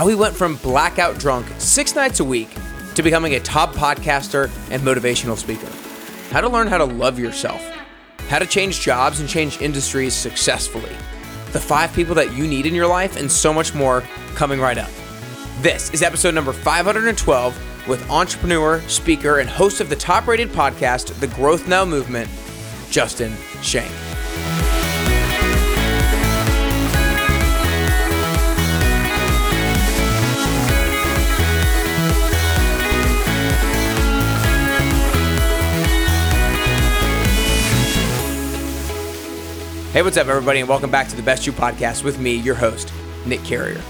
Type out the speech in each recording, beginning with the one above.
how he went from blackout drunk six nights a week to becoming a top podcaster and motivational speaker, how to learn how to love yourself, how to change jobs and change industries successfully, the five people that you need in your life, and so much more coming right up. This is episode number 512 with entrepreneur, speaker, and host of the top rated podcast, The Growth Now Movement, Justin Schenck. Hey, what's up, everybody, and welcome back to the Best You podcast with me, your host, Nick Carrier.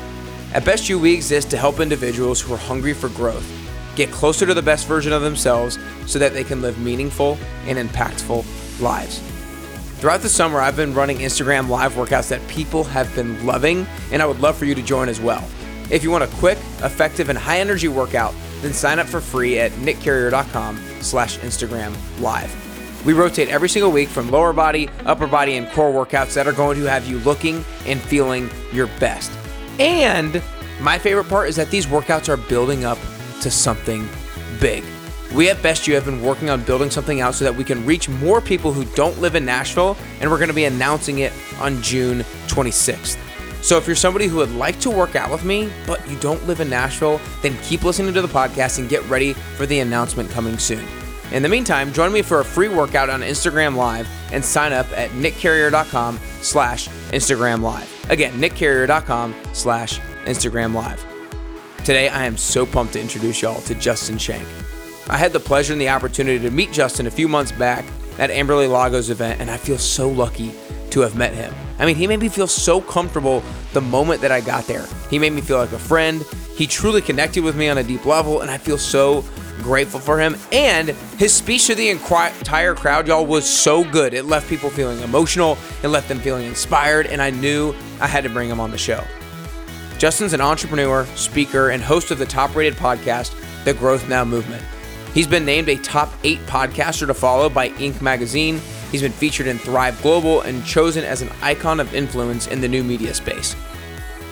At Best You, we exist to help individuals who are hungry for growth get closer to the best version of themselves so that they can live meaningful and impactful lives. Throughout the summer, I've been running Instagram live workouts that people have been loving, and I would love for you to join as well. If you want a quick, effective, and high energy workout, then sign up for free at nickcarrier.com slash Instagram live. We rotate every single week from lower body, upper body, and core workouts that are going to have you looking and feeling your best. And my favorite part is that these workouts are building up to something big. We at Best You have been working on building something out so that we can reach more people who don't live in Nashville, and we're going to be announcing it on June 26th. So if you're somebody who would like to work out with me, but you don't live in Nashville, then keep listening to the podcast and get ready for the announcement coming soon. In the meantime, join me for a free workout on Instagram Live and sign up at nickcarrier.com slash Instagram Live. Again, nickcarrier.com slash Instagram Live. Today, I am so pumped to introduce y'all to Justin Schenck. I had the pleasure and the opportunity to meet Justin a few months back at Amberly Lago's event, and I feel so lucky to have met him. I mean, he made me feel so comfortable the moment that I got there. He made me feel like a friend. He truly connected with me on a deep level, and I feel so grateful for him. And his speech to the entire crowd, y'all, was so good. It left people feeling emotional, it left them feeling inspired, and I knew I had to bring him on the show. Justin's an entrepreneur, speaker, and host of the top rated podcast, The Growth Now Movement. He's been named a top eight podcaster to follow by Inc. magazine. He's been featured in Thrive Global and chosen as an icon of influence in the new media space.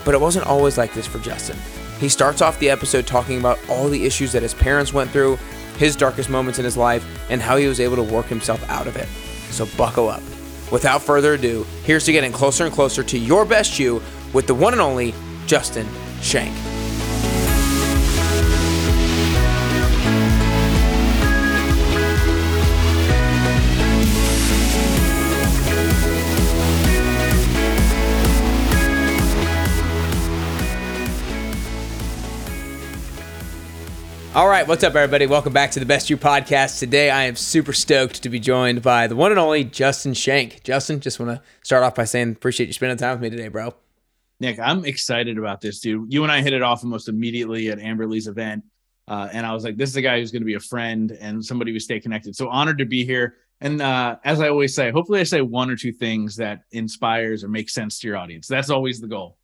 But it wasn't always like this for Justin. He starts off the episode talking about all the issues that his parents went through, his darkest moments in his life, and how he was able to work himself out of it. So buckle up. Without further ado, here's to getting closer and closer to your best you with the one and only Justin Schenck. All right, what's up, everybody? Welcome back to the Best You podcast. Today, I am super stoked to be joined by the one and only Justin Schenck. Justin, just want to start off by saying appreciate you spending time with me today, bro. Nick, I'm excited about this, dude. You and I hit it off almost immediately at Amberly's event, uh, and I was like, "This is a guy who's going to be a friend and somebody we stay connected." So honored to be here. And uh, as I always say, hopefully, I say one or two things that inspires or makes sense to your audience. That's always the goal.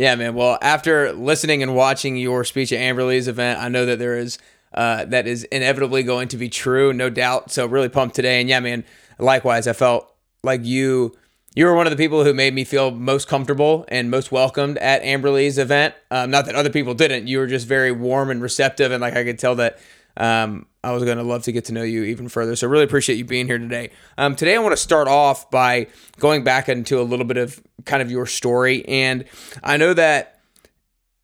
Yeah, man. Well, after listening and watching your speech at Amberly's event, I know that there is uh, that is inevitably going to be true, no doubt. So really pumped today. And yeah, man. Likewise, I felt like you you were one of the people who made me feel most comfortable and most welcomed at Amberly's event. Um, not that other people didn't. You were just very warm and receptive, and like I could tell that um, I was going to love to get to know you even further. So really appreciate you being here today. Um, today I want to start off by going back into a little bit of kind of your story, and I know that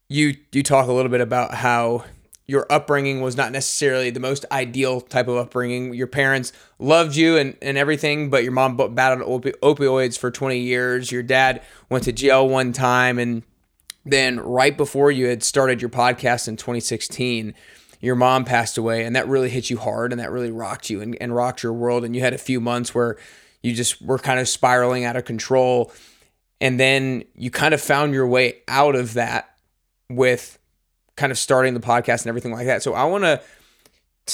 you you talk a little bit about how your upbringing was not necessarily the most ideal type of upbringing. Your parents loved you and, and everything, but your mom battled opi- opioids for 20 years. Your dad went to jail one time. And then, right before you had started your podcast in 2016, your mom passed away. And that really hit you hard and that really rocked you and, and rocked your world. And you had a few months where you just were kind of spiraling out of control. And then you kind of found your way out of that with kind of starting the podcast and everything like that. So I want to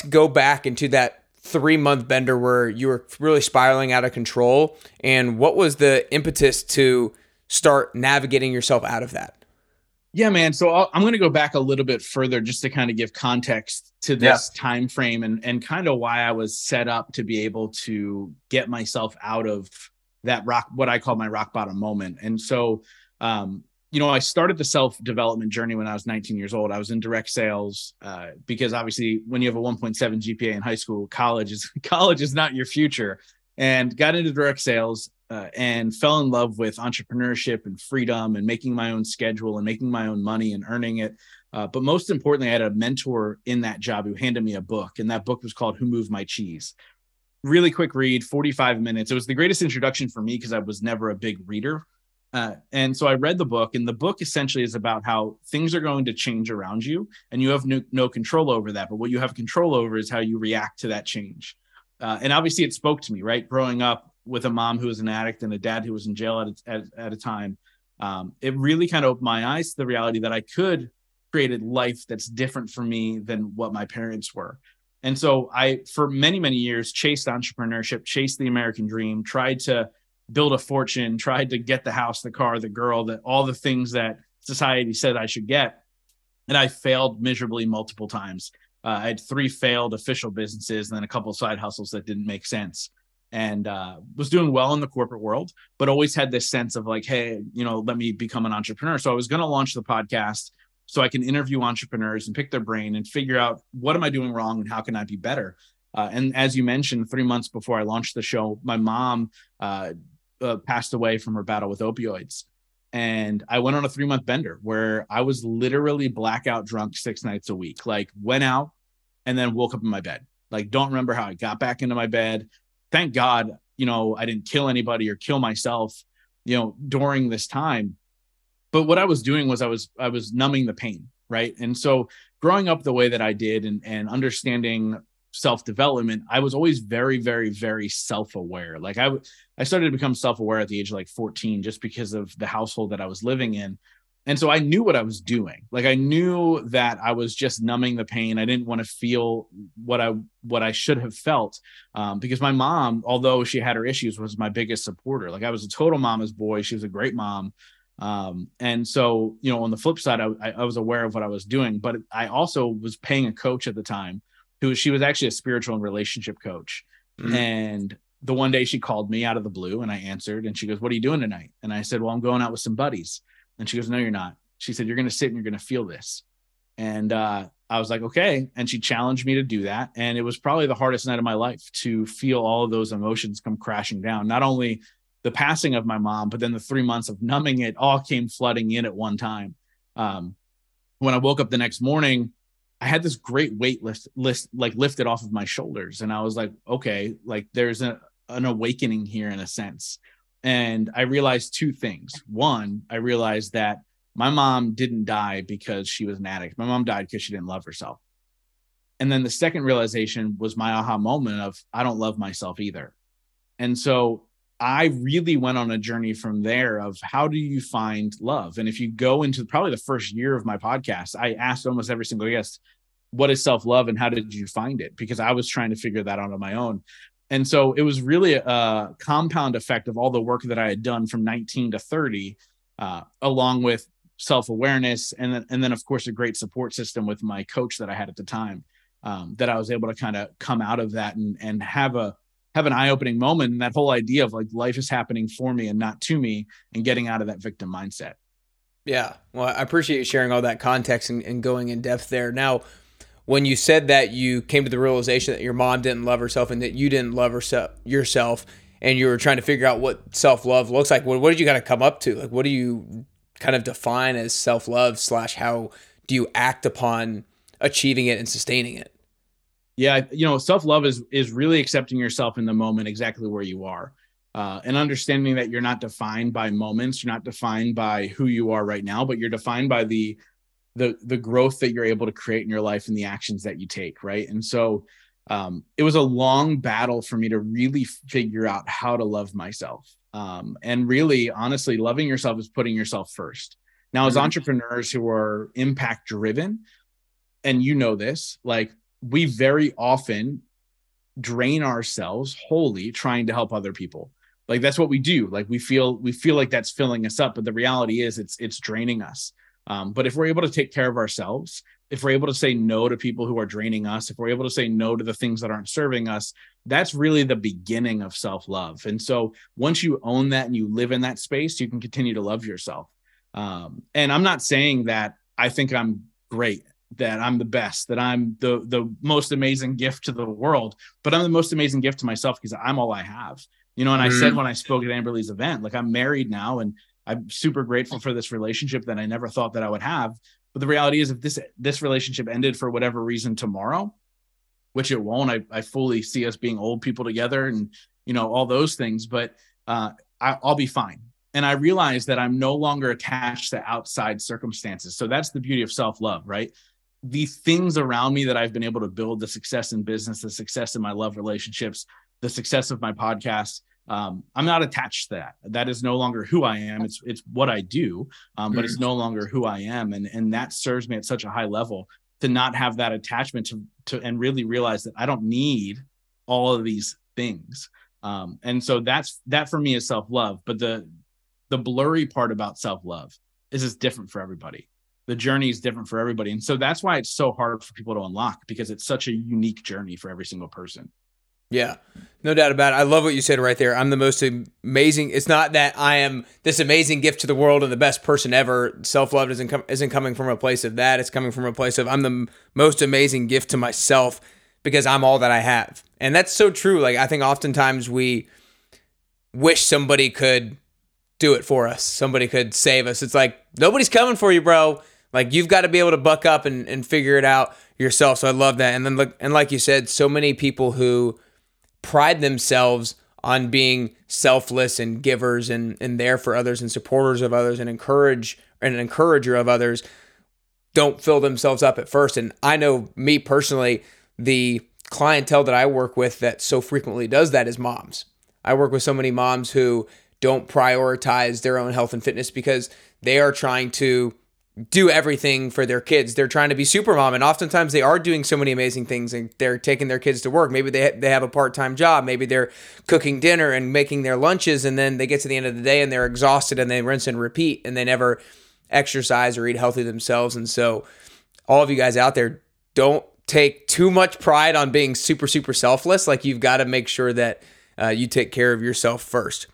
go back into that three month bender where you were really spiraling out of control. And what was the impetus to start navigating yourself out of that? Yeah, man. So i am going to go back a little bit further just to kind of give context to this yeah. time frame and and kind of why I was set up to be able to get myself out of that rock, what I call my rock bottom moment. And so, um, you know, I started the self development journey when I was 19 years old. I was in direct sales uh, because obviously, when you have a 1.7 GPA in high school, college is college is not your future. And got into direct sales uh, and fell in love with entrepreneurship and freedom and making my own schedule and making my own money and earning it. Uh, but most importantly, I had a mentor in that job who handed me a book, and that book was called "Who Moved My Cheese." Really quick read, 45 minutes. It was the greatest introduction for me because I was never a big reader uh, and so I read the book, and the book essentially is about how things are going to change around you, and you have no, no control over that. But what you have control over is how you react to that change. Uh, and obviously, it spoke to me, right? Growing up with a mom who was an addict and a dad who was in jail at a, at, at a time, um, it really kind of opened my eyes to the reality that I could create a life that's different for me than what my parents were. And so I, for many, many years, chased entrepreneurship, chased the American dream, tried to build a fortune, tried to get the house, the car, the girl, that all the things that society said I should get. And I failed miserably multiple times. Uh, I had three failed official businesses and then a couple side hustles that didn't make sense. And uh, was doing well in the corporate world, but always had this sense of like, hey, you know, let me become an entrepreneur. So I was going to launch the podcast so I can interview entrepreneurs and pick their brain and figure out what am I doing wrong and how can I be better. Uh, and as you mentioned, three months before I launched the show, my mom uh, uh, passed away from her battle with opioids. And I went on a three month bender where I was literally blackout drunk six nights a week. Like went out and then woke up in my bed. Like don't remember how I got back into my bed. Thank God, you know, I didn't kill anybody or kill myself, you know, during this time. But what I was doing was I was I was numbing the pain, right? And so growing up the way that I did and and understanding self development, I was always very, very, very self aware. Like I, I started to become self aware at the age of like 14, just because of the household that I was living in. And so I knew what I was doing. Like I knew that I was just numbing the pain. I didn't want to feel what I what I should have felt um, because my mom, although she had her issues, was my biggest supporter. Like I was a total mama's boy. She was a great mom. Um, and so, you know, on the flip side, I, I was aware of what I was doing, but I also was paying a coach at the time who she was actually a spiritual and relationship coach. Mm-hmm. And the one day she called me out of the blue and I answered and she goes, What are you doing tonight? And I said, Well, I'm going out with some buddies. And she goes, No, you're not. She said, You're going to sit and you're going to feel this. And uh, I was like, Okay. And she challenged me to do that. And it was probably the hardest night of my life to feel all of those emotions come crashing down. Not only the passing of my mom, but then the three months of numbing it all came flooding in at one time. Um, when I woke up the next morning, I had this great weight list list like lifted off of my shoulders. And I was like, okay, like there's a, an awakening here in a sense. And I realized two things. One, I realized that my mom didn't die because she was an addict. My mom died because she didn't love herself. And then the second realization was my aha moment of I don't love myself either. And so I really went on a journey from there of how do you find love? And if you go into probably the first year of my podcast, I asked almost every single guest, what is self love and how did you find it? Because I was trying to figure that out on my own. And so it was really a compound effect of all the work that I had done from 19 to 30, uh, along with self awareness. And then, and then, of course, a great support system with my coach that I had at the time. Um, that I was able to kind of come out of that and and have a have an eye-opening moment and that whole idea of like life is happening for me and not to me and getting out of that victim mindset yeah well i appreciate you sharing all that context and, and going in depth there now when you said that you came to the realization that your mom didn't love herself and that you didn't love herself yourself and you were trying to figure out what self-love looks like what, what did you kind of come up to? Like what do you kind of define as self-love slash how do you act upon achieving it and sustaining it? Yeah you know self-love is is really accepting yourself in the moment exactly where you are uh, and understanding that you're not defined by moments you're not defined by who you are right now but you're defined by the the the growth that you're able to create in your life and the actions that you take right? And so um, it was a long battle for me to really figure out how to love myself. Um, and really honestly loving yourself is putting yourself first. Now as mm-hmm. entrepreneurs who are impact driven and you know this like we very often drain ourselves wholly trying to help other people. Like that's what we do. Like we feel we feel like that's filling us up but the reality is it's it's draining us um, but if we're able to take care of ourselves if we're able to say no to people who are draining us if we're able to say no to the things that aren't serving us that's really the beginning of self-love and so once you own that and you live in that space you can continue to love yourself Um, and I'm not saying that I think I'm great, that I'm the best, that I'm the the most amazing gift to the world, but I'm the most amazing gift to myself because I'm all I have. You know, and I mm. said when I spoke at Amberly's event, like I'm married now and I'm super grateful for this relationship that I never thought that I would have. But the reality is if this this relationship ended for whatever reason tomorrow, which it won't, I, I fully see us being old people together and you know all those things, but uh, I, I'll be fine and I realize that I'm no longer attached to outside circumstances. So that's the beauty of self love, right? The things around me that I've been able to build the success in business, the success in my love relationships, the success of my podcast. Um, I'm not attached to that. That is no longer who I am. It's it's what I do, um, but it's mm-hmm. no longer who I am, and and that serves me at such a high level to not have that attachment to to and really realize that I don't need all of these things. Um, and so that's that for me is self love. But the the blurry part about self-love is it's different for everybody the journey is different for everybody and so that's why it's so hard for people to unlock because it's such a unique journey for every single person yeah no doubt about it i love what you said right there i'm the most amazing it's not that i am this amazing gift to the world and the best person ever self-love isn't, com- isn't coming from a place of that it's coming from a place of i'm the most amazing gift to myself because i'm all that i have and that's so true like i think oftentimes we wish somebody could do it for us. Somebody could save us. It's like nobody's coming for you, bro. Like you've got to be able to buck up and, and figure it out yourself. So I love that. And then look and like you said, so many people who pride themselves on being selfless and givers and, and there for others and supporters of others and encourage and an encourager of others don't fill themselves up at first. And I know me personally, the clientele that I work with that so frequently does that is moms. I work with so many moms who don't prioritize their own health and fitness because they are trying to do everything for their kids. They're trying to be super mom, and oftentimes they are doing so many amazing things. And they're taking their kids to work. Maybe they they have a part time job. Maybe they're cooking dinner and making their lunches, and then they get to the end of the day and they're exhausted and they rinse and repeat, and they never exercise or eat healthy themselves. And so, all of you guys out there, don't take too much pride on being super super selfless. Like you've got to make sure that uh, you take care of yourself first.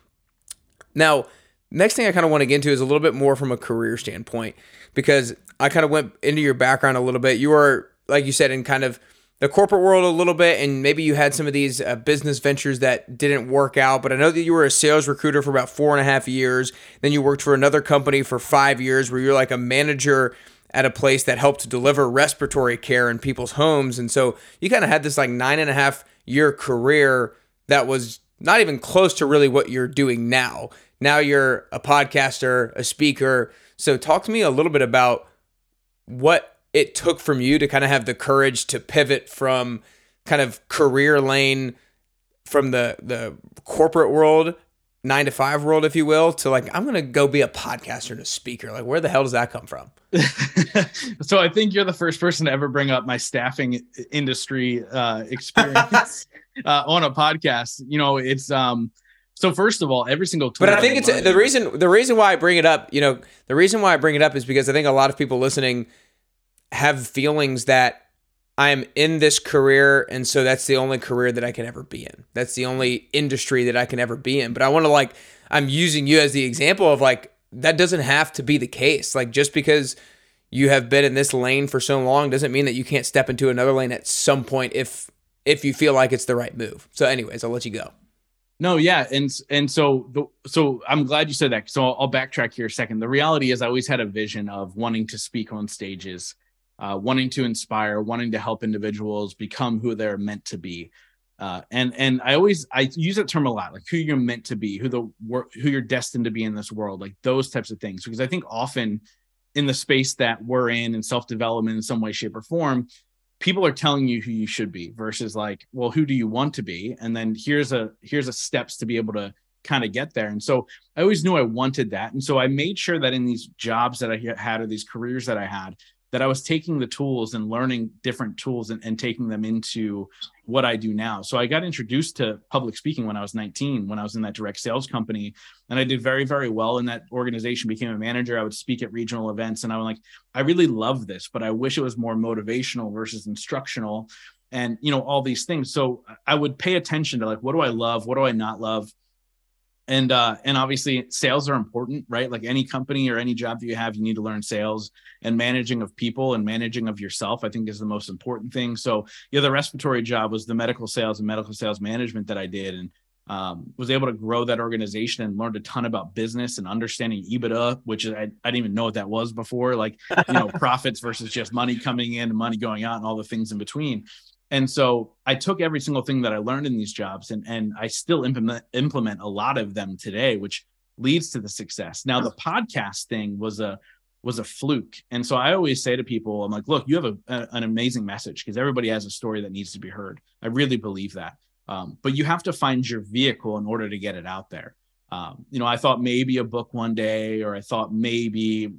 Now, next thing I kind of want to get into is a little bit more from a career standpoint because I kind of went into your background a little bit. You were, like you said, in kind of the corporate world a little bit, and maybe you had some of these uh, business ventures that didn't work out. But I know that you were a sales recruiter for about four and a half years. Then you worked for another company for five years where you're like a manager at a place that helped deliver respiratory care in people's homes. And so you kind of had this like nine and a half year career that was not even close to really what you're doing now. Now you're a podcaster, a speaker. So talk to me a little bit about what it took from you to kind of have the courage to pivot from kind of career lane from the the corporate world nine to five world, if you will, to like, I'm going to go be a podcaster and a speaker. Like, where the hell does that come from? so I think you're the first person to ever bring up my staffing industry uh, experience uh, on a podcast. You know, it's, um, so first of all, every single time. But I think it's the reason the reason why I bring it up, you know, the reason why I bring it up is because I think a lot of people listening have feelings that I am in this career, and so that's the only career that I can ever be in. That's the only industry that I can ever be in. But I want to like, I'm using you as the example of like, that doesn't have to be the case. Like, just because you have been in this lane for so long doesn't mean that you can't step into another lane at some point if if you feel like it's the right move. So, anyways, I'll let you go. No, yeah, and and so the, so I'm glad you said that. So I'll, I'll backtrack here a second. The reality is, I always had a vision of wanting to speak on stages uh, wanting to inspire, wanting to help individuals become who they're meant to be. Uh, and and I always I use that term a lot, like who you're meant to be, who the who you're destined to be in this world, like those types of things. Because I think often in the space that we're in in self development in some way, shape, or form, people are telling you who you should be versus like, well, who do you want to be? And then here's a here's a steps to be able to kind of get there. And so I always knew I wanted that. And so I made sure that in these jobs that I had or these careers that I had, that I was taking the tools and learning different tools and, and, taking them into what I do now. So I got introduced to public speaking when I was 19, when I was in that direct sales company. And I did very, very well in that organization, became a manager. I would speak at regional events. And I was like, I really love this, but I wish it was more motivational versus instructional and, you know, all these things. So I would pay attention to like, what do I love? What do I not love? And uh and obviously sales are important right? Like any company or any job that you have you need to learn sales and managing of people and managing of yourself i think is the most important thing. So yeah the respiratory job was the medical sales and medical sales management that i did and um, was able to grow that organization and learned a ton about business and understanding EBITDA, which I, I didn't even know what that was before, like, you know, profits versus just money coming in and money going out and all the things in between and so I took every single thing that I learned in these jobs and and I still implement implement a lot of them today, which leads to the success. Now the podcast thing was a was a fluke. And so I always say to people, I'm like, look, you have a, a an amazing message because everybody has a story that needs to be heard. I really believe that. Um, but you have to find your vehicle in order to get it out there. Um, you know, I thought maybe a book one day, or I thought maybe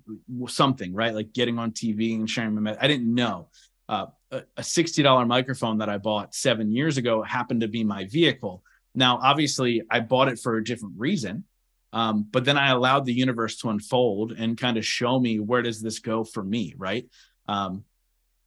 something, right? Like getting on TV and sharing my message. I didn't know uh, a $60 microphone that I bought seven years ago happened to be my vehicle. Now, obviously, I bought it for a different reason, um, but then I allowed the universe to unfold and kind of show me where does this go for me, right? Um,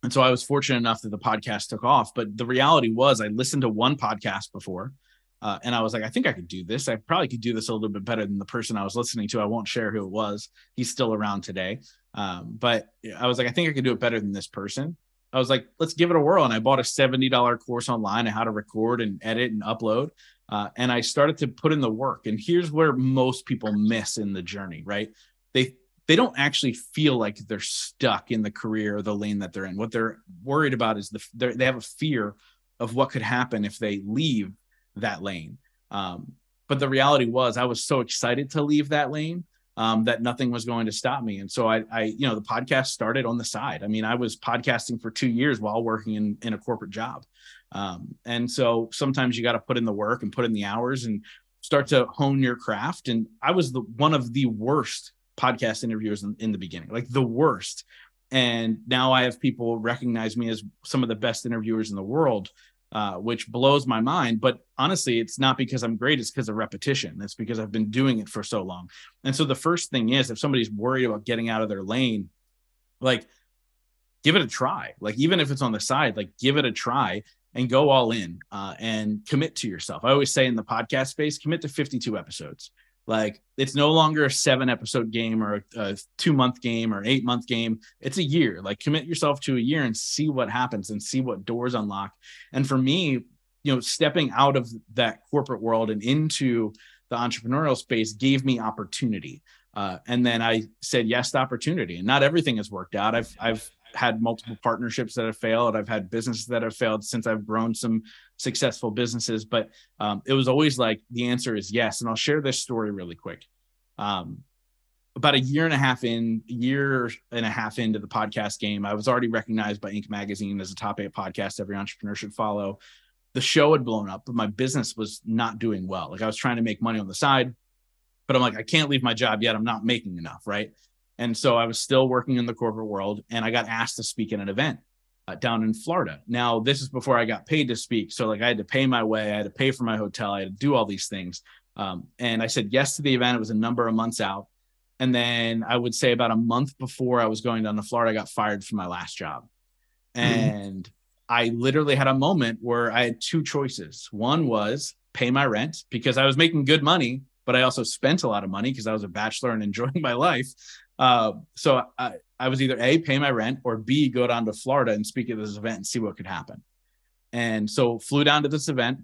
and so I was fortunate enough that the podcast took off. But the reality was, I listened to one podcast before, uh, and I was like, I think I could do this. I probably could do this a little bit better than the person I was listening to. I won't share who it was. He's still around today. Um, but I was like, I think I could do it better than this person. I was like, let's give it a whirl. And I bought a $70 course online on how to record and edit and upload. Uh, and I started to put in the work. And here's where most people miss in the journey, right? They they don't actually feel like they're stuck in the career or the lane that they're in. What they're worried about is the they have a fear of what could happen if they leave that lane. Um, but the reality was, I was so excited to leave that lane um, that nothing was going to stop me. And so I, I, you know, the podcast started on the side. I mean, I was podcasting for two years while working in, in a corporate job. Um, and so sometimes you got to put in the work and put in the hours and start to hone your craft. And I was the one of the worst podcast interviewers in, in the beginning, like the worst. And now I have people recognize me as some of the best interviewers in the world uh, which blows my mind. But honestly, it's not because I'm great, it's because of repetition. It's because I've been doing it for so long. And so the first thing is if somebody's worried about getting out of their lane, like give it a try. Like even if it's on the side, like give it a try and go all in uh, and commit to yourself. I always say in the podcast space, commit to 52 episodes. Like it's no longer a seven episode game or a, two month game or eight month game. It's a year. Like commit yourself to a year and see what happens and see what doors unlock. And for me, you know, stepping out of that corporate world and into the entrepreneurial space gave me opportunity. Uh, and then I said yes to opportunity. And not everything has worked out. I've I've had multiple partnerships that have failed. I've had businesses that have failed since I've grown some successful businesses, but um, it was always like the answer is yes. And I'll share this story really quick. Um, about a year and a half in, year and a half into the podcast game, I was already recognized by Inc. magazine as a top eight podcast every entrepreneur should follow. The show had blown up, but my business was not doing well. Like I was trying to make money on the side, but I'm like, I can't leave my job yet. I'm not making enough, right? And so I was still working in the corporate world and I got asked to speak at an event uh, down in Florida. Now, this is before I got paid to speak. So, like, I had to pay my way, I had to pay for my hotel, I had to do all these things. Um, and I said yes to the event. It was a number of months out. And then I would say about a month before I was going down to Florida, I got fired from my last job. Mm-hmm. And mm-hmm. I literally had a moment where I had two choices. One was pay my rent because I was making good money, but I also spent a lot of money because I was a bachelor and enjoying my life. Uh, so I, I was either A, pay my rent, or B, go down to Florida and speak at this event and see what could happen. And so flew down to this event,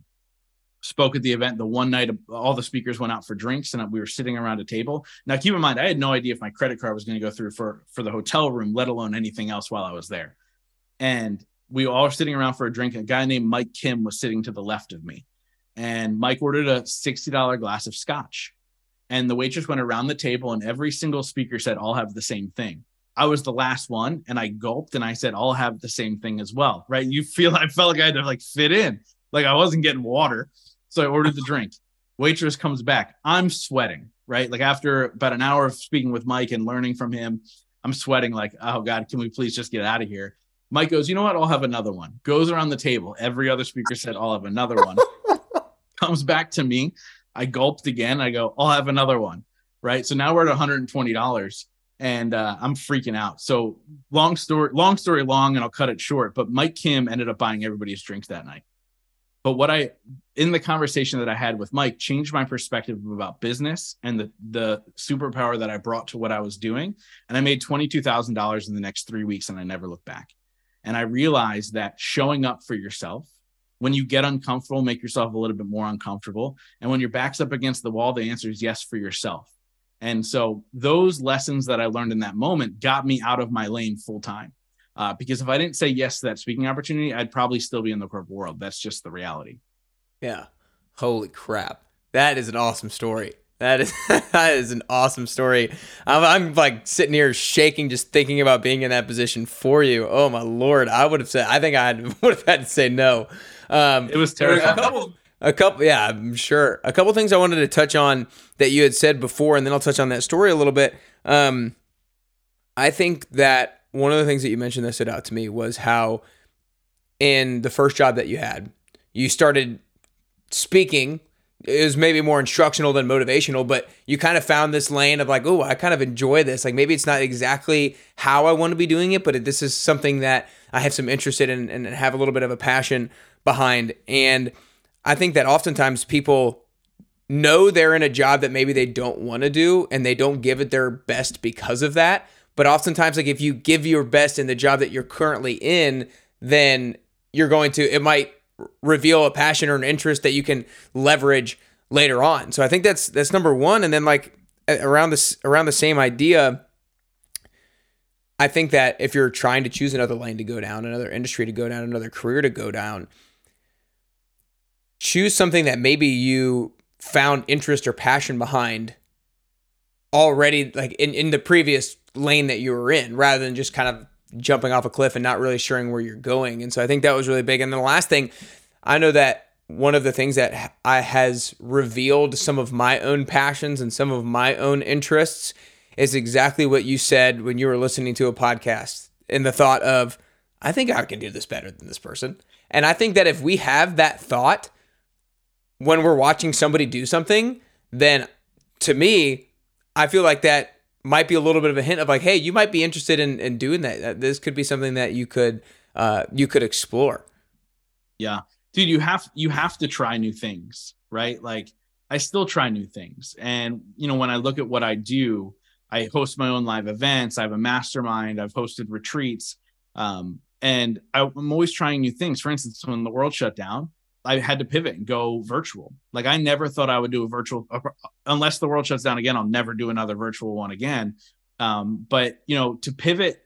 spoke at the event. The one night, all the speakers went out for drinks, and we were sitting around a table. Now, keep in mind, I had no idea if my credit card was going to go through for for the hotel room, let alone anything else while I was there. And we all were sitting around for a drink. A guy named Mike Kim was sitting to the left of me, and Mike ordered a sixty dollar glass of scotch. And the waitress went around the table, and every single speaker said, I'll have the same thing. I was the last one, and I gulped and I said, I'll have the same thing as well. Right. You feel I felt like I had to like fit in, like I wasn't getting water. So I ordered the drink. Waitress comes back. I'm sweating, right? Like after about an hour of speaking with Mike and learning from him, I'm sweating like, oh God, can we please just get out of here? Mike goes, you know what? I'll have another one. Goes around the table. Every other speaker said, I'll have another one. Comes back to me. I gulped again. I go, I'll have another one. Right. So now we're at $120 and uh, I'm freaking out. So long story, long story long, and I'll cut it short. But Mike Kim ended up buying everybody's drinks that night. but what I in the conversation that I had with Mike changed my perspective about business and the the superpower that I brought to what I was doing. And I made twenty two thousand dollars in the next three weeks, and I never looked back. And I realized that showing up for yourself when you get uncomfortable, make yourself a little bit more uncomfortable. And when your back's up against the wall, the answer is yes for yourself. And so those lessons that I learned in that moment got me out of my lane full time. Uh, because if I didn't say yes to that speaking opportunity, I'd probably still be in the corporate world. That's just the reality. Yeah. Holy crap. That is an awesome story. That is that is an awesome story. I'm, I'm, like sitting here shaking just thinking about being in that position for you. Oh my lord, I would have said. I think I would have had to say no. Um, it was terrifying. A couple, a couple, yeah, I'm sure. A couple things I wanted to touch on that you had said before, and then I'll touch on that story a little bit. Um, I think that one of the things that you mentioned that stood out to me was how in the first job that you had, you started speaking. It was maybe more instructional than motivational, but you kind of found this lane of like, oh, I kind of enjoy this. Like maybe it's not exactly how I want to be doing it, but this is something that I have some interest in and, and have a little bit of a passion behind. And I think that oftentimes people know they're in a job that maybe they don't want to do and they don't give it their best because of that. But oftentimes, like if you give your best in the job that you're currently in, then you're going to, it might reveal a passion or an interest that you can leverage later on. So I think that's that's number one. And then like around this around the same idea, I think that if you're trying to choose another lane to go down, another industry to go down, another career to go down, choose something that maybe you found interest or passion behind already like in, in the previous lane that you were in rather than just kind of jumping off a cliff and not really sure where you're going. And so I think that was really big. And then the last thing, I know that one of the things that I has revealed some of my own passions and some of my own interests is exactly what you said when you were listening to a podcast in the thought of, I think I can do this better than this person. And I think that if we have that thought when we're watching somebody do something, then to me, I feel like that might be a little bit of a hint of like, hey, you might be interested in, in doing that. This could be something that you could uh, you could explore. Yeah, dude, you have you have to try new things, right? Like I still try new things, and you know when I look at what I do, I host my own live events. I have a mastermind. I've hosted retreats, um, and I'm always trying new things. For instance, when the world shut down, I had to pivot and go virtual. Like I never thought I would do a virtual uh, unless the world shuts down again. I'll never do another virtual one again. Um, but you know, to pivot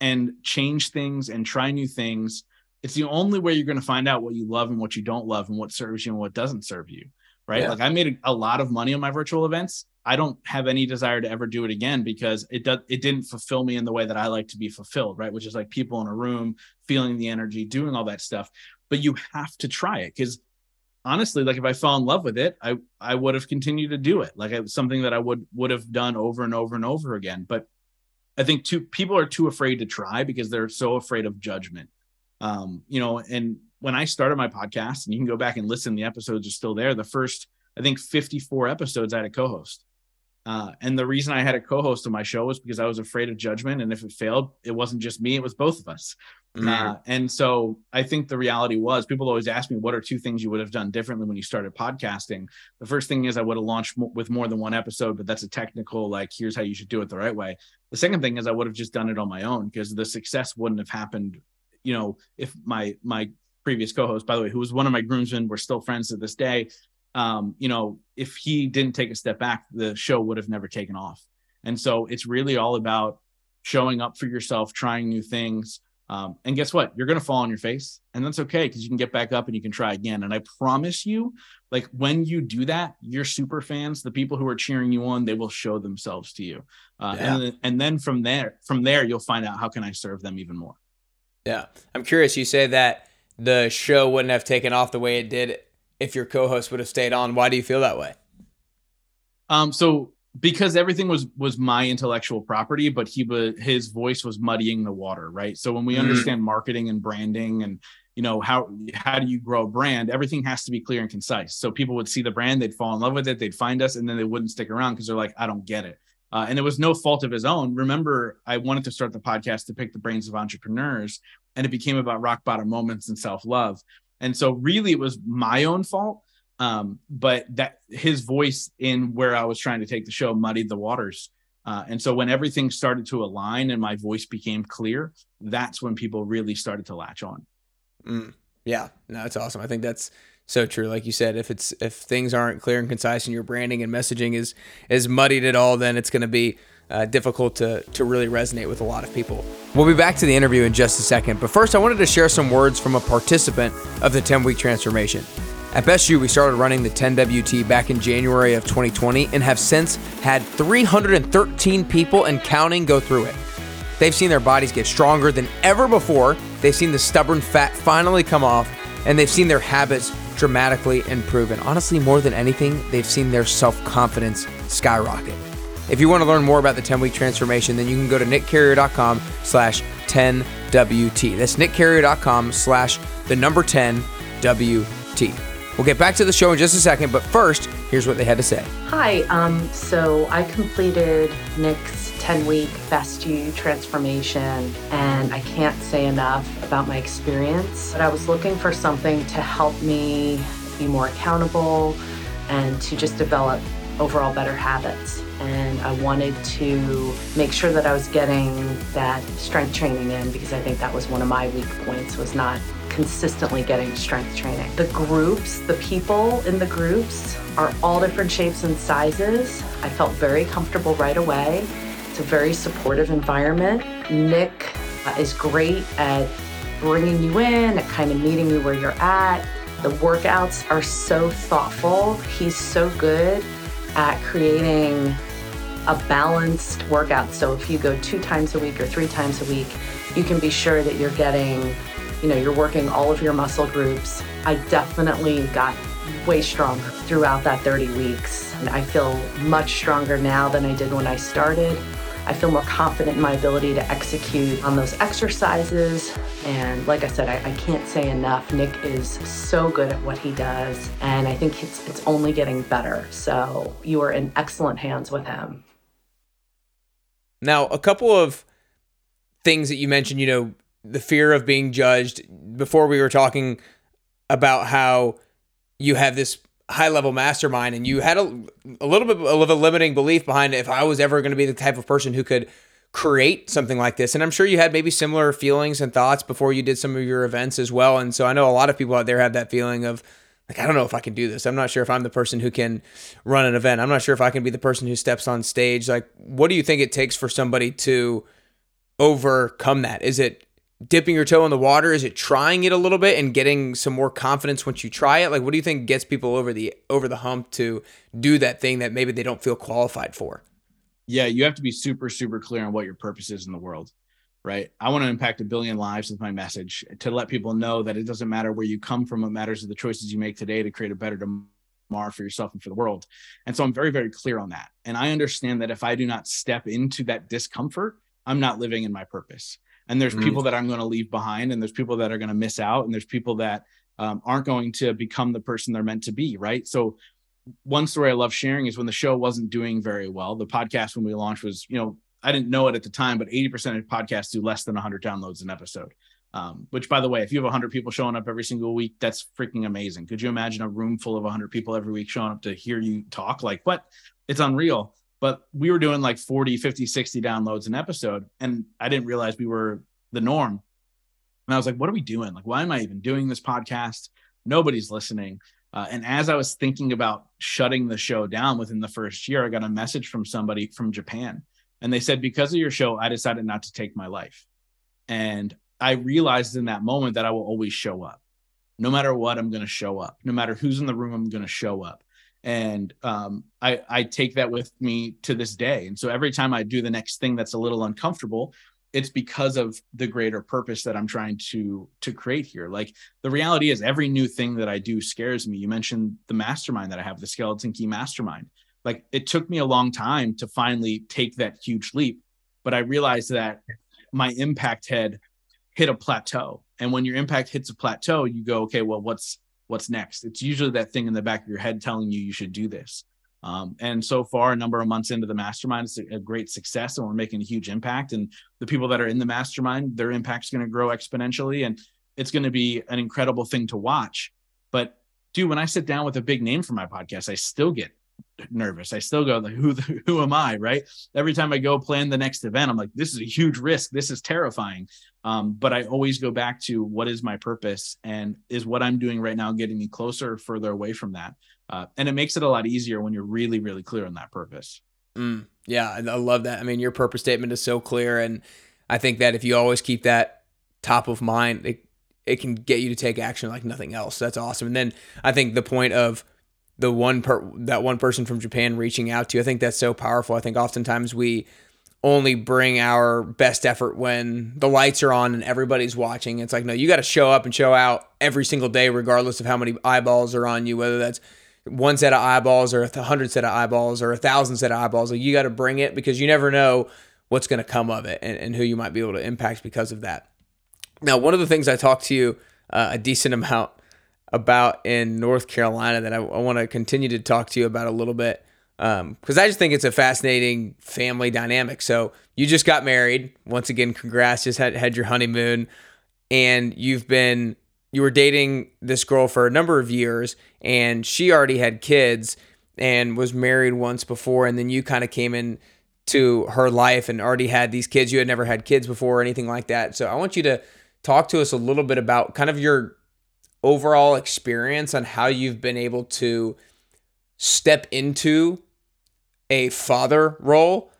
and change things and try new things, it's the only way you're going to find out what you love and what you don't love and what serves you and what doesn't serve you. Right. Yeah. Like I made a, a lot of money on my virtual events. I don't have any desire to ever do it again because it does it didn't fulfill me in the way that I like to be fulfilled, right? Which is like people in a room feeling the energy, doing all that stuff but you have to try it because honestly like if i fell in love with it i i would have continued to do it. Like it was something that i would would have done over and over and over again. But i think too people are too afraid to try because they're so afraid of judgment. Um you know and when i started my podcast and you can go back and listen the episodes are still there the first i think 54 episodes i had a co-host uh, and the reason I had a co-host on my show was because I was afraid of judgment, and if it failed, it wasn't just me; it was both of us. Mm-hmm. Uh, and so I think the reality was, people always ask me, "What are two things you would have done differently when you started podcasting?" The first thing is I would have launched with more than one episode, but that's a technical, like, here's how you should do it the right way. The second thing is I would have just done it on my own because the success wouldn't have happened, you know, if my my previous co-host, by the way, who was one of my groomsmen, we're still friends to this day um, you know, if he didn't take a step back, the show would have never taken off. And so it's really all about showing up for yourself, trying new things. Um, and guess what? You're going to fall on your face, and that's okay because you can get back up and you can try again. And I promise you, like when you do that, your super fans, the people who are cheering you on, they will show themselves to you. Uh, yeah. and, and then from there, from there, you'll find out how can I serve them even more. Yeah, I'm curious. You say that the show wouldn't have taken off the way it did if your co-host would have stayed on. Why do you feel that way? Um, so because everything was was my intellectual property, but he but his voice was muddying the water, right? So when we mm-hmm. understand marketing and branding and you know how how do you grow a brand everything has to be clear and concise so people would see the brand they'd fall in love with it they'd find us and then they wouldn't stick around because they're like i don't get it uh, and it was no fault of his own remember i wanted to start the podcast to pick the brains of entrepreneurs and it became about rock bottom moments and self-love And so really it was my own fault. Um, but that his voice in where I was trying to take the show muddied the waters. Uh, and so when everything started to align and my voice became clear, that's when people really started to latch on. Mm, yeah, no, that's awesome. I think that's so true. Like you said, if it's if things aren't clear and concise and your branding and messaging is is muddied at all, then it's going to be uh, difficult to to really resonate with a lot of people. We'll be back to the interview in just a second, but first I wanted to share some words from a participant of the 10 week transformation. At Best You, we started running the 10WT back in January of 2020 and have since had 313 people and counting go through it. They've seen their bodies get stronger than ever before, they've seen the stubborn fat finally come off, and they've seen their habits dramatically improve. And honestly, more than anything, they've seen their self confidence skyrocket. If you want to learn more about the 10 week transformation, then you can go to nickcarrier.com slash 10WT. That's nickcarrier.com slash the number 10WT. We'll get back to the show in just a second, but first, here's what they had to say. Hi, um, so I completed Nick's 10 week Best You transformation, and I can't say enough about my experience. But I was looking for something to help me be more accountable and to just develop overall better habits. And I wanted to make sure that I was getting that strength training in because I think that was one of my weak points was not consistently getting strength training. The groups, the people in the groups are all different shapes and sizes. I felt very comfortable right away. It's a very supportive environment. Nick uh, is great at bringing you in, at kind of meeting you where you're at. The workouts are so thoughtful. He's so good at creating a balanced workout. So if you go two times a week or three times a week, you can be sure that you're getting you know, you're working all of your muscle groups. I definitely got way stronger throughout that 30 weeks. And I feel much stronger now than I did when I started. I feel more confident in my ability to execute on those exercises. And like I said, I, I, can't say enough. Nick is so good at what he does. And I think it's, it's only getting better. So you are in excellent hands with him. Now, a couple of things that you mentioned, you know, the fear of being judged. Before we were talking about how you have this high level mastermind and you had a, a little bit of a limiting belief behind it if I was ever going to be the type of person who could create something like this. And I'm sure you had maybe similar feelings and thoughts before you did some of your events as well. And so I know a lot of people out there have that feeling of like, I don't know if I can do this. I'm not sure if I'm the person who can run an event. I'm not sure if I can be the person who steps on stage. Like, what do you think it takes for somebody to overcome that? Is it dipping your toe in the water? Is it trying it a little bit and getting some more confidence once you try it? Like what do you think gets people over the over the hump to do that thing that maybe they don't feel qualified for? Yeah, you have to be super super clear on what your purpose is in the world. Right. I want to impact a billion lives with my message to let people know that it doesn't matter where you come from. What matters are the choices you make today to create a better tomorrow for yourself and for the world. And so I'm very, very clear on that. And I understand that if I do not step into that discomfort, I'm not living in my purpose and there's mm-hmm. people that i'm going to leave behind and there's people that are going to miss out and there's people that um, aren't going to become the person they're meant to be right so one story i love sharing is when the show wasn't doing very well the podcast when we launched was you know i didn't know it at the time but 80% of podcasts do less than 100 downloads an episode. Um, which by the way if you have 100 people showing up every single week that's freaking amazing. Could you imagine a room full of 100 people every week showing up to hear you talk? Like what? It's unreal. But we were doing like 40 50 60 downloads an episode and i didn't realize we were the norm. And i was like what are we doing? Like why am i even doing this podcast? Nobody's listening. Uh, and as i was thinking about shutting the show down within the first year i got a message from somebody from japan and they said because of your show i decided not to take my life. And i realized in that moment that i will always show up no matter what i'm going to show up no matter who's in the room i'm going to show up. And um, I, I take that with me to this day. And so every time i do the next thing that's a little uncomfortable it's because of the greater purpose that i'm trying to to create here. Like the reality is every new thing that i do scares me. You mentioned the mastermind that i have the skeleton key mastermind like it took me a long time to finally take that huge leap but i realized that my impact had hit a plateau and when your impact hits a plateau you go okay well what's what's next. It's usually that thing in the back of your head telling you you should do this. Um, and so far, a number of months into the mastermind, it's a, great success, and we're making a huge impact. And the people that are in the mastermind, their impact is going to grow exponentially. And it's going to be an incredible thing to watch. But dude, when I sit down with a big name for my podcast, I still get nervous. I still go like, who who am I? Right. Every time I go plan the next event, I'm like, this is a huge risk. This is terrifying. Um, but I always go back to what is my purpose and is what I'm doing right now getting me closer or further away from that. Uh, and it makes it a lot easier when you're really, really clear on that purpose. Mm, yeah, I love that. I mean, your purpose statement is so clear, and I think that if you always keep that top of mind, it it can get you to take action like nothing else. That's awesome. And then I think the point of the one per that one person from Japan reaching out to I think that's so powerful. I think oftentimes we only bring our best effort when the lights are on and everybody's watching. It's like, no, you got to show up and show out every single day, regardless of how many eyeballs are on you, whether that's one set of eyeballs or a hundred set of eyeballs or a thousand set of eyeballs. Like you got to bring it because you never know what's going to come of it and, and who you might be able to impact because of that. Now, one of the things I talked to you uh, a decent amount about in North Carolina that I, I want to continue to talk to you about a little bit because um, I just think it's a fascinating family dynamic. So you just got married. Once again, congrats. Just had had your honeymoon, and you've been you were dating this girl for a number of years, and she already had kids and was married once before, and then you kind of came in to her life and already had these kids. You had never had kids before or anything like that. So I want you to talk to us a little bit about kind of your overall experience on how you've been able to step into a father role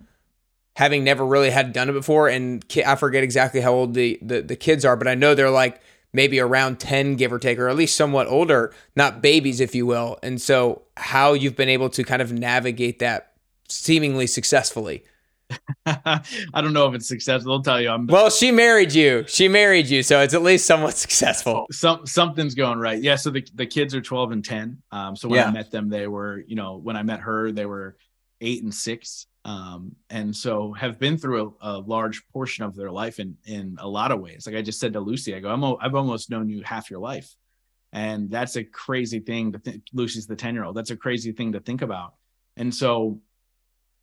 having never really had done it before. And i forget exactly how old the, the, the kids are but i know they're like maybe around 10 give or take or at least somewhat older not babies if you will. And so how you've been able to kind of navigate that seemingly successfully I don't know if it's successful. They'll tell you. I'm well. She married you. She married you, so it's at least somewhat successful. Some something's going right. Yeah. So the, the kids are 12 and 10. Um. So when yeah. I met them, they were you know when I met her, they were eight and six. Um. And so have been through a, a large portion of their life in in a lot of ways. Like I just said to Lucy, I go, I'm o- I've almost known you half your life, and that's a crazy thing to think. Lucy's the 10 year old. That's a crazy thing to think about. And so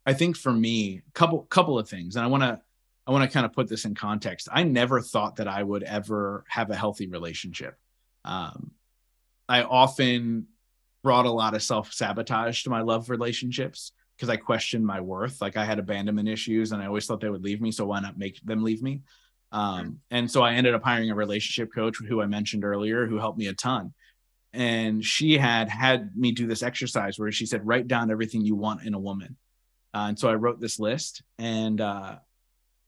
I think for me, couple couple of things, and I want to I want to kind of put this in context. I never thought that I would ever have a healthy relationship. Um, I often brought a lot of self sabotage to my love relationships because I questioned my worth. Like I had abandonment issues, and I always thought they would leave me. So why not make them leave me? Um, and so I ended up hiring a relationship coach who I mentioned earlier, who helped me a ton. And she had had me do this exercise where she said, write down everything you want in a woman. Uh, and so I wrote this list, and uh,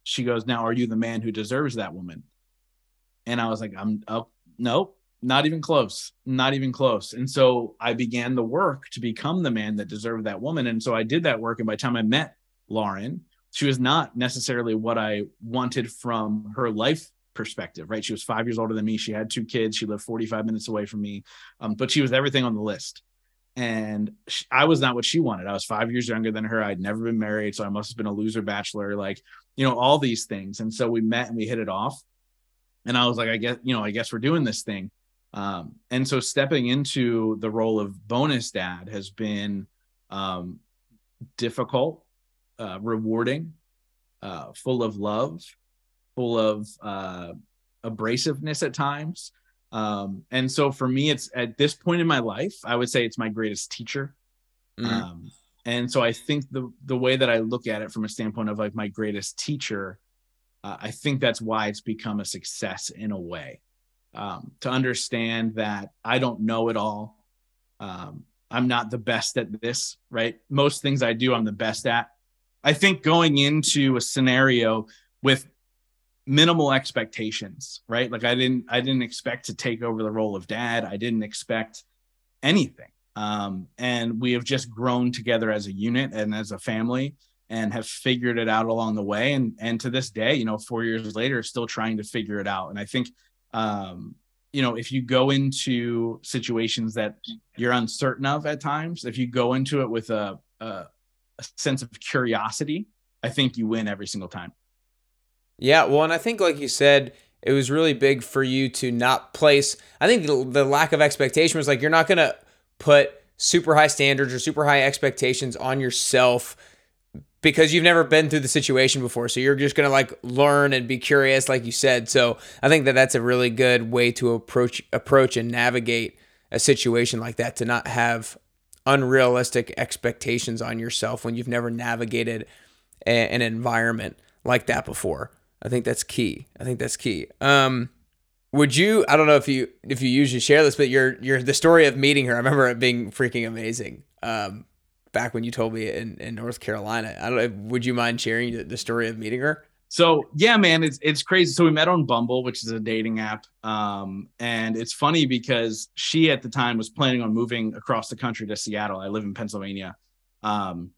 she goes, "Now, are you the man who deserves that woman?" And I was like, "I'm oh, no, not even close, not even close." And so I began the work to become the man that deserved that woman. And so I did that work, and by the time I met Lauren, she was not necessarily what I wanted from her life perspective, right? She was five years older than me. She had two kids. She lived 45 minutes away from me, um, but she was everything on the list and she, I was not what she wanted. I was five years younger than her. I'd never been married, so I must have been a loser bachelor, like you know all these things. And so we met and we hit it off, and I was like, I guess you know, I guess we're doing this thing. Um, and so stepping into the role of bonus dad has been um, difficult, uh, rewarding, uh, full of love, full of uh, abrasiveness at times. Um, and so for me, it's at this point in my life, I would say it's my greatest teacher. Mm. Um, and so I think the the way that I look at it from a standpoint of like my greatest teacher, uh, I think that's why it's become a success in a way. Um, to understand that I don't know it all. Um, I'm not the best at this, right? Most things I do, I'm the best at. I think going into a scenario with minimal expectations, right? Like I didn't I didn't expect to take over the role of dad. I didn't expect anything. Um, and we have just grown together as a unit and as a family and have figured it out along the way. And and to this day, you know, four years later, still trying to figure it out. And I think um, you know, if you go into situations that you're uncertain of at times, if you go into it with a, a, a sense of curiosity, I think you win every single time. Yeah, well, and I think, like you said, it was really big for you to not place. I think the, lack of expectation was like you're not going to put super high standards or super high expectations on yourself because you've never been through the situation before. So you're just going to like learn and be curious, like you said. So I think that that's a really good way to approach approach and navigate a situation like that to not have unrealistic expectations on yourself when you've never navigated a, an environment like that before. I think that's key. I think that's key. Um, would you? I don't know if you if you usually share this, but your your the story of meeting her. I remember it being freaking amazing. Um, back when you told me in, in North Carolina. I don't. Would you mind sharing the, the story of meeting her? So yeah, man, it's it's crazy. So we met on Bumble, which is a dating app, um, and it's funny because she at the time was planning on moving across the country to Seattle. I live in Pennsylvania, um,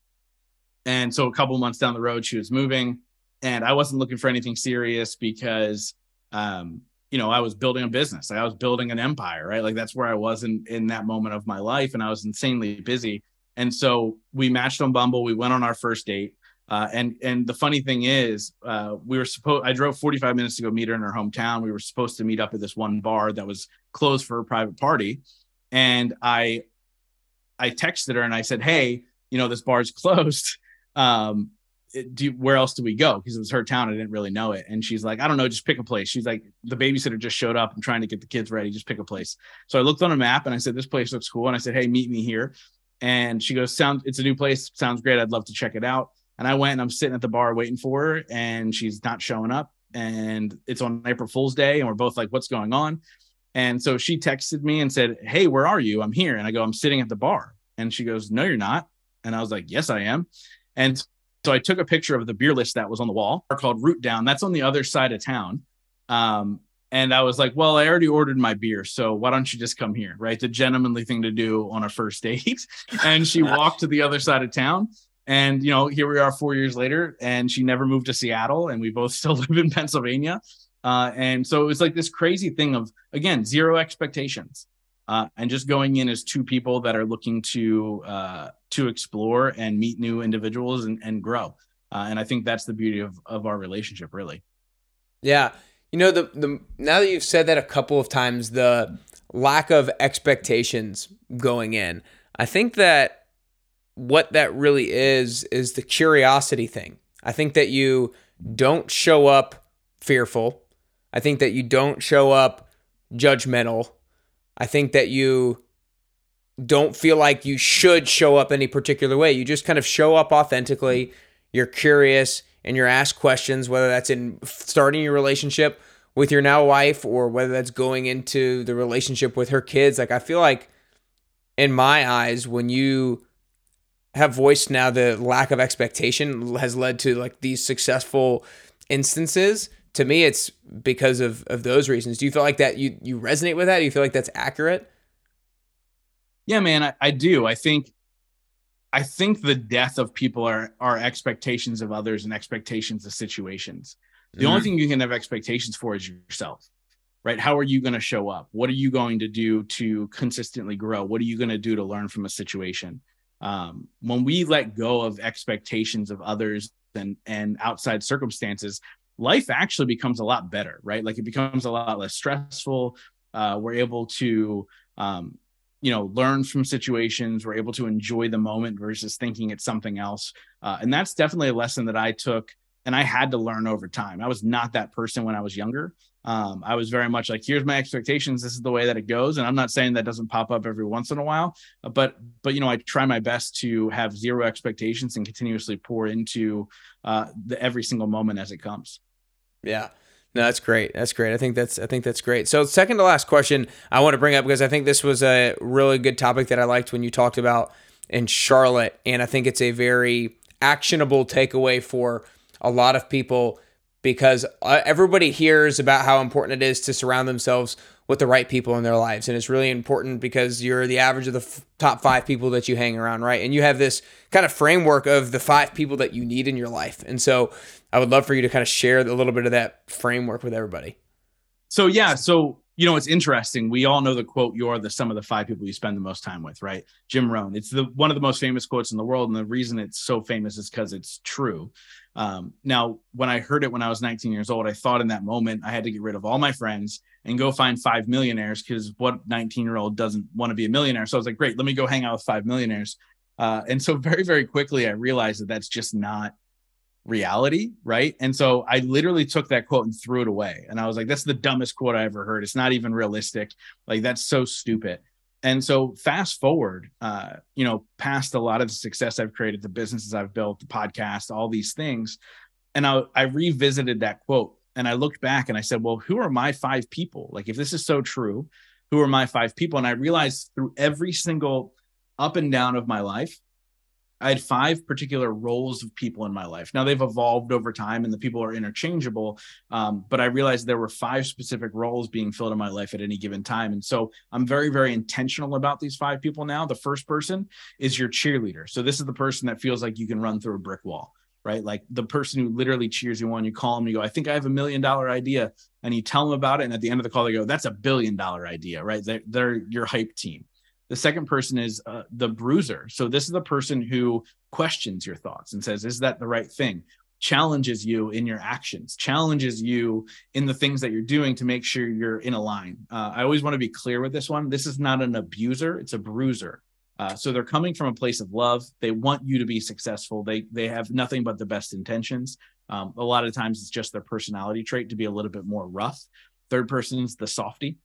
and so a couple months down the road, she was moving, and I wasn't looking for anything serious because, um, you know, I was building a business. I was building an empire, right? Like that's where I was in in that moment of my life, and I was insanely busy. And so we matched on Bumble. We went on our first date. Uh, and and the funny thing is, uh, we were supposed. I drove 45 minutes to go meet her in her hometown. We were supposed to meet up at this one bar that was closed for a private party, and I, I texted her and I said, "Hey, you know this bar's closed. Um, do where else do we go? Because it was her town. I didn't really know it. And she's like, I don't know, just pick a place. She's like, the babysitter just showed up. I'm trying to get the kids ready. Just pick a place. So I looked on a map and I said, this place looks cool. And I said, hey, meet me here. And she goes, sound, it's a new place. Sounds great. I'd love to check it out. And I went and I'm sitting at the bar waiting for her and she's not showing up. And it's on April Fool's Day. And we're both like, what's going on? And so she texted me and said, Hey, where are you? I'm here. And I go, I'm sitting at the bar. And she goes, No, you're not. And I was like, Yes, I am. And so I took a picture of the beer list that was on the wall called Root Down. That's on the other side of town. Um, and I was like, well, I already ordered my beer. So why don't you just come here? Right. The gentlemanly thing to do on a first date. and she walked to the other side of town. And, you know, here we are four years later, and she never moved to Seattle, and we both still live in Pennsylvania. Uh, and so it was like this crazy thing of, again, zero expectations. Uh, and just going in as two people that are looking to uh, to explore and meet new individuals and, and grow. Uh, and I think that's the beauty of, of our relationship, really. Yeah. You know, the, the now that you've said that a couple of times, the lack of expectations going in, I think that what that really is is the curiosity thing. I think that you don't show up fearful. I think that you don't show up judgmental. I think that you don't feel like you should show up any particular way. You just kind of show up authentically. You're curious and you're asked questions, whether that's in starting your relationship with your now wife or whether that's going into the relationship with her kids. Like, I feel like in my eyes, when you have voiced now the lack of expectation has led to like these successful instances to me it's because of of those reasons do you feel like that you you resonate with that do you feel like that's accurate yeah, man, I, I do. I think I think the death of people are are expectations of others and expectations of situations. The mm-hmm. only thing you can have expectations for is yourself. Right? How are you going to show up? What are you going to do to consistently grow? What are you going to do to learn from a situation? Um, when we let go of expectations of others and and outside circumstances, life actually becomes a lot better, right? Like it becomes a lot less stressful. Uh, we're able to um, you know learn from situations. We're able to enjoy the moment versus thinking it's something else. Uh, and that's definitely a lesson that i took and i had to learn over time. I was not that person when i was younger. Um, i was very much like here's my expectations. This is the way that it goes. And i'm not saying that doesn't pop up every once in a while uh, but but you know i try my best to have zero expectations and continuously pour into uh, the every single moment as it comes yeah no, that's great. That's great. I think that's I think that's great. So, second to last question I want to bring up because I think this was a really good topic that I liked when you talked about in Charlotte, and I think it's a very actionable takeaway for a lot of people because uh, everybody hears about how important it is to surround themselves with the right people in their lives. And it's really important because you're the average of the f- top five people that you hang around, right? And you have this kind of framework of the five people that you need in your life. And so I would love for you to kind of share a little bit of that framework with everybody. So, yeah. So, you know, it's interesting. We all know the quote, you're the sum of the five people you spend the most time with, right? Jim Rohn. It's the one of the most famous quotes in the world. And the reason it's so famous is because it's true. Um, now, when I heard it when I was 19 years old, I thought in that moment I had to get rid of all my friends and go find five millionaires because what 19 year old doesn't want to be a millionaire? So I was like, great, let me go hang out with five millionaires. Uh, and so very, very quickly, I realized that that's just not reality. Right. And so I literally took that quote and threw it away. And I was like, that's the dumbest quote I ever heard. It's not even realistic. Like, that's so stupid. And so fast forward, uh, you know, past a lot of the success I've created, the businesses I've built, the podcast, all these things. And I, I revisited that quote and I looked back and I said, well, who are my five people? Like, if this is so true, who are my five people? And I realized through every single up and down of my life, I had five particular roles of people in my life. Now they've evolved over time and the people are interchangeable. Um, but I realized there were five specific roles being filled in my life at any given time. And so I'm very, very intentional about these five people now. The first person is your cheerleader. So this is the person that feels like you can run through a brick wall right? Like the person who literally cheers you on, you call them, you go, I think I have a million dollar idea. And you tell them about it. And at the end of the call, they go, that's a billion dollar idea, right? They're, they're your hype team. The second person is uh, the bruiser. So this is the person who questions your thoughts and says, is that the right thing? Challenges you in your actions, challenges you in the things that you're doing to make sure you're in a line. Uh, I always want to be clear with this one. This is not an abuser, it's a bruiser. Uh, so they're coming from a place of love. They want you to be successful. They they have nothing but the best intentions. Um, a lot of times it's just their personality trait to be a little bit more rough. Third person's the softy.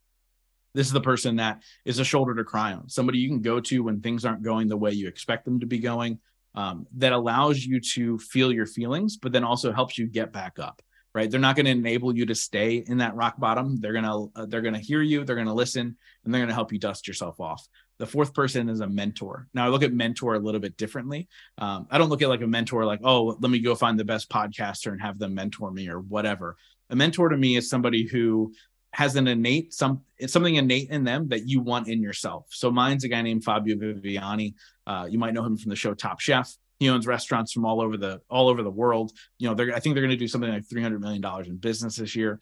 This is the person that is a shoulder to cry on, somebody you can go to when things aren't going the way you expect them to be going. Um, that allows you to feel your feelings, but then also helps you get back up. Right? They're not going to enable you to stay in that rock bottom. They're gonna uh, they're gonna hear you. They're gonna listen, and they're gonna help you dust yourself off. The fourth person is a mentor. Now I look at mentor a little bit differently. Um, I don't look at like a mentor like, oh, let me go find the best podcaster and have them mentor me or whatever. A mentor to me is somebody who has an innate some something innate in them that you want in yourself. So mine's a guy named Fabio Viviani. Uh, you might know him from the show Top Chef. He owns restaurants from all over the all over the world. You know, they're I think they're going to do something like three hundred million dollars in business this year.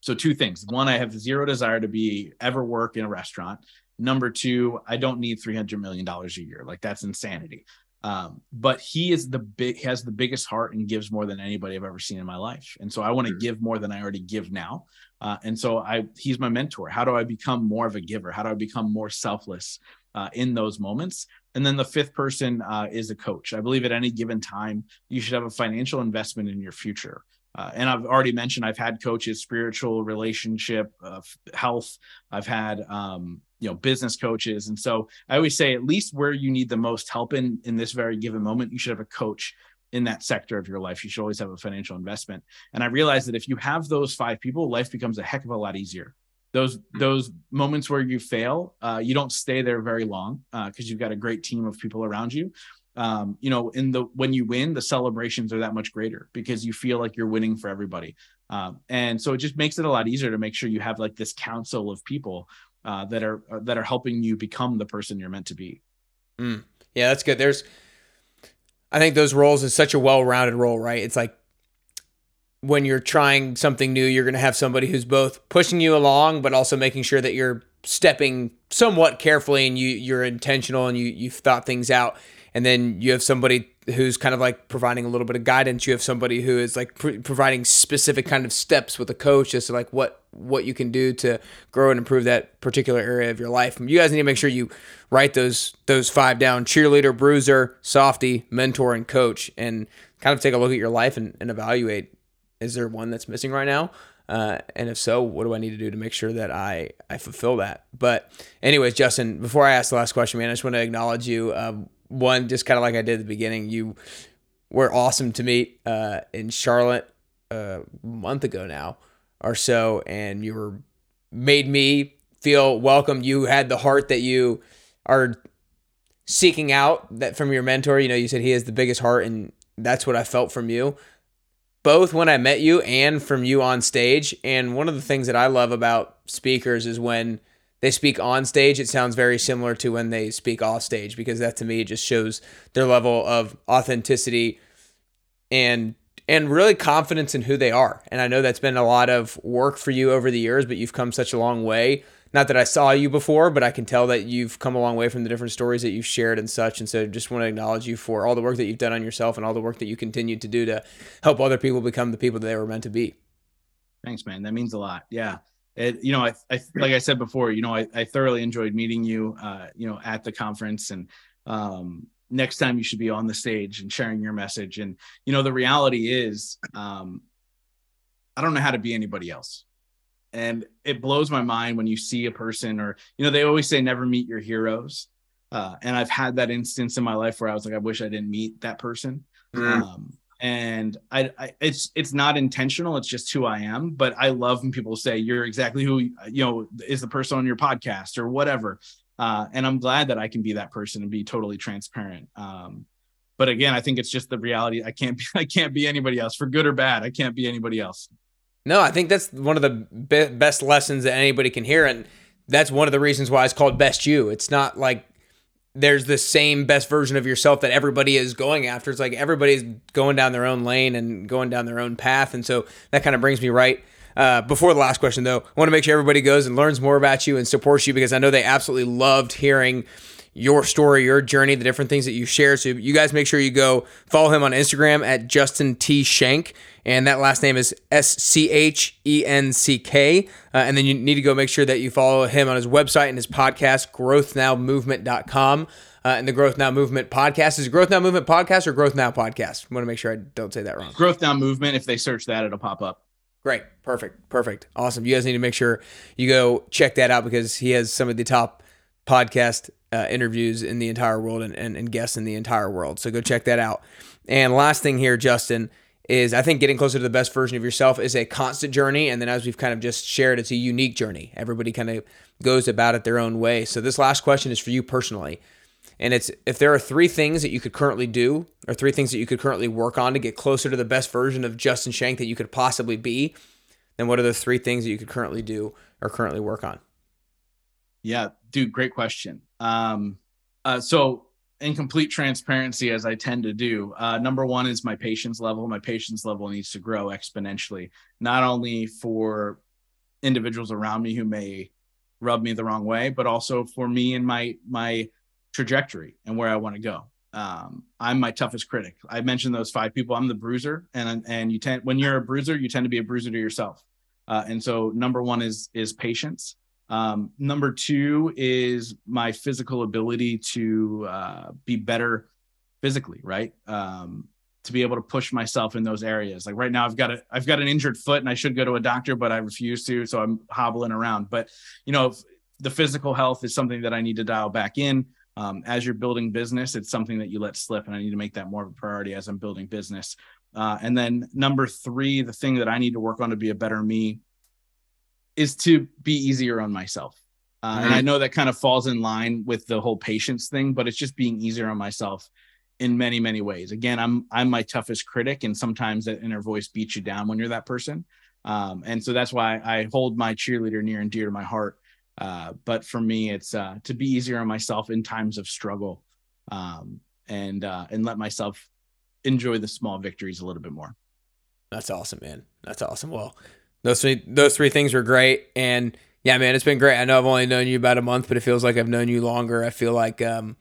So two things. One, I have zero desire to be ever work in a restaurant. Number two, I don't need $300 million a year. Like that's insanity. Um, but he is the big has the biggest heart and gives more than anybody I've ever seen in my life. And so I want to mm-hmm. give more than I already give now. Uh, and so I he's my mentor. How do I become more of a giver? How do I become more selfless uh, in those moments? And then the fifth person uh, is a coach. I believe at any given time you should have a financial investment in your future. Uh, and I've already mentioned I've had coaches, spiritual, relationship, uh, health. I've had um, you know business coaches, and so I always say at least where you need the most help in in this very given moment, you should have a coach in that sector of your life. You should always have a financial investment. And I realized that if you have those five people, life becomes a heck of a lot easier. Those those moments where you fail, uh, you don't stay there very long because uh, you've got a great team of people around you um, you know, in the when you win, the celebrations are that much greater because you feel like you're winning for everybody. Um, and so it just makes it a lot easier to make sure you have like this council of people uh, that are uh, that are helping you become the person you're meant to be. Mm. Yeah, that's good. There's, I think those roles is such a well-rounded role, right? It's like when you're trying something new, you're going to have somebody who's both pushing you along, but also making sure that you're stepping somewhat carefully and you you're intentional and you you've thought things out and then you have somebody who's kind of like providing a little bit of guidance you have somebody who is like pr- providing specific kind of steps with a coach as to like what what you can do to grow and improve that particular area of your life you guys need to make sure you write those those five down cheerleader bruiser softy mentor and coach and kind of take a look at your life and, and evaluate is there one that's missing right now uh, and if so, what do I need to do to make sure that I I fulfill that? But anyways, Justin, before I ask the last question, man, I just want to acknowledge you. Uh, one, just kind of like I did at the beginning, you were awesome to meet uh, in Charlotte uh, a month ago now or so, and you were made me feel welcome. You had the heart that you are seeking out that from your mentor. You know, you said he has the biggest heart, and that's what I felt from you. Both when I met you and from you on stage. And one of the things that I love about speakers is when they speak on stage, it sounds very similar to when they speak off stage because that to me just shows their level of authenticity and and really confidence in who they are. And I know that's been a lot of work for you over the years, but you've come such a long way. Not that I saw you before, but I can tell that you've come a long way from the different stories that you've shared and such. And so just want to acknowledge you for all the work that you've done on yourself and all the work that you continue to do to help other people become the people that they were meant to be. Thanks, man. That means a lot. Yeah it, you know, I, I, like I said before, you know, I, I thoroughly enjoyed meeting you, uh, you know, at the conference and, um, next time you should be on the stage and sharing your message. And you know, the reality is, um, I don't know how to be anybody else. And it blows my mind when you see a person, or you know, they always say never meet your heroes. Uh, and I've had that instance in my life where I was like, I wish I didn't meet that person. Mm. Um, and I, I, it's it's not intentional. It's just who i am. But i love when people say you're exactly who you know is the person on your podcast or whatever. Uh, and i'm glad that i can be that person and be totally transparent. Um, but again i think it's just the reality. I can't be i can't be anybody else for good or bad. I can't be anybody else. No i think that's one of the be- best lessons that anybody can hear. And that's one of the reasons why it's called best you. It's not like there's the same best version of yourself that everybody is going after. It's like everybody's going down their own lane and going down their own path. And so that kind of brings me right. Uh, before the last question, though, I want to make sure everybody goes and learns more about you and supports you because I know they absolutely loved hearing your story, your journey, the different things that you share. So you guys make sure you go follow him on Instagram at Justin T Schenck, and that last name is S C H E N C K. Uh, and then you need to go make sure that you follow him on his website and his podcast, growthnowmovement.com. Uh, and the Growth Now Movement podcast is Growth Now Movement podcast or Growth Now podcast. I want to make sure I don't say that wrong. Growth Now Movement. If they search that, it'll pop up. Great. Perfect. Perfect. Awesome. You guys need to make sure you go check that out because he has some of the top podcast uh, interviews in the entire world and, and, and guests in the entire world. So go check that out. And last thing here, Justin, is I think getting closer to the best version of yourself is a constant journey. And then as we've kind of just shared, it's a unique journey. Everybody kind of goes about it their own way. So this last question is for you personally. And it's if there are three things that you could currently do or three things that you could currently work on to get closer to the best version of Justin Schenck that you could possibly be, then what are the three things that you could currently do or currently work on? Yeah, dude, great question. Um, uh, so, in complete transparency, as I tend to do, uh, number one is my patience level. My patience level needs to grow exponentially, not only for individuals around me who may rub me the wrong way, but also for me and my my trajectory and where I want to go. Um, I'm my toughest critic. I mentioned those five people. I'm the bruiser, and and you tend when you're a bruiser, you tend to be a bruiser to yourself. Uh, and so, number one is is patience. Um, number two is my physical ability to uh, be better physically, right? Um, to be able to push myself in those areas. Like right now, I've got a I've got an injured foot, and I should go to a doctor, but I refuse to, so I'm hobbling around. But you know, the physical health is something that I need to dial back in. Um, as you're building business, it's something that you let slip, and I need to make that more of a priority as I'm building business. Uh, and then number three, the thing that I need to work on to be a better me is to be easier on myself. Uh, mm-hmm. And I know that kind of falls in line with the whole patience thing, but it's just being easier on myself in many many ways. Again, I'm I'm my toughest critic, and sometimes that inner voice beats you down when you're that person. Um, and so that's why I hold my cheerleader near and dear to my heart. Uh, but for me, it's uh, to be easier on myself in times of struggle, um, and uh, and let myself enjoy the small victories a little bit more. That's awesome, man. That's awesome. Well, those three those three things were great, and yeah, man, it's been great. I know I've only known you about a month, but it feels like I've known you longer. I feel like um,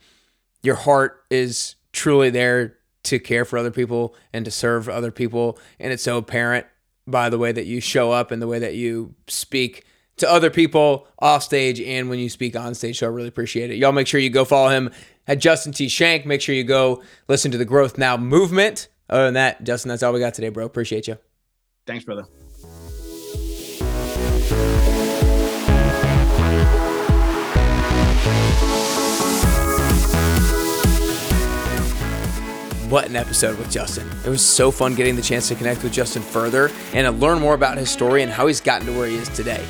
your heart is truly there to care for other people and to serve other people, and it's so apparent by the way that you show up and the way that you speak to other people off stage and when you speak on stage. So I really appreciate it. Y'all make sure you go follow him at Justin T. Schenck. Make sure you go listen to the Growth Now movement. Other than that, Justin, that's all we got today, bro. Appreciate you. Thanks, brother. What an episode with Justin. It was so fun getting the chance to connect with Justin further and to learn more about his story and how he's gotten to where he is today.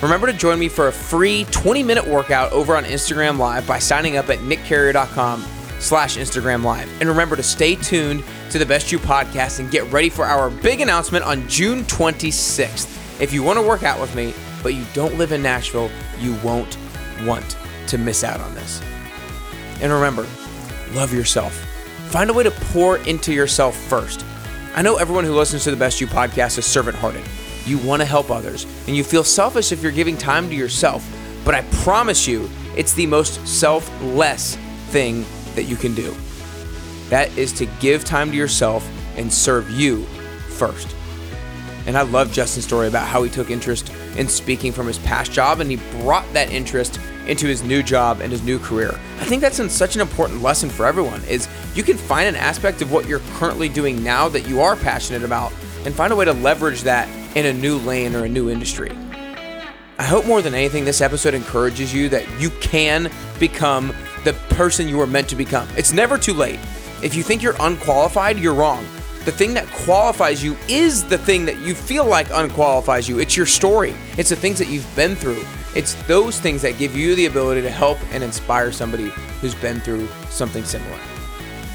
Remember to join me for a free 20 minute workout over on Instagram Live by signing up at nickcarrier.com slash Instagram Live. And remember to stay tuned to the Best You podcast and get ready for our big announcement on June 26th. If you want to work out with me, but you don't live in Nashville, you won't want to miss out on this. And remember, love yourself Find a way to pour into yourself first. I know everyone who listens to the Best You podcast is servant hearted. You want to help others, and you feel selfish if you're giving time to yourself. But I promise you, it's the most selfless thing that you can do. That is to give time to yourself and serve you first. And I love Justin's story about how he took interest in speaking from his past job and he brought that interest into his new job and his new career. I think that's such an important lesson for everyone is you can find an aspect of what you're currently doing now that you are passionate about and find a way to leverage that in a new lane or a new industry. I hope more than anything this episode encourages you that you can become the person you were meant to become. It's never too late. If you think you're unqualified, you're wrong. The thing that qualifies you is the thing that you feel like unqualifies you. It's your story, it's the things that you've been through. It's those things that give you the ability to help and inspire somebody who's been through something similar.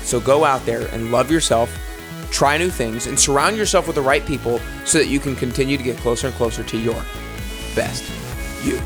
So go out there and love yourself, try new things, and surround yourself with the right people so that you can continue to get closer and closer to your best you.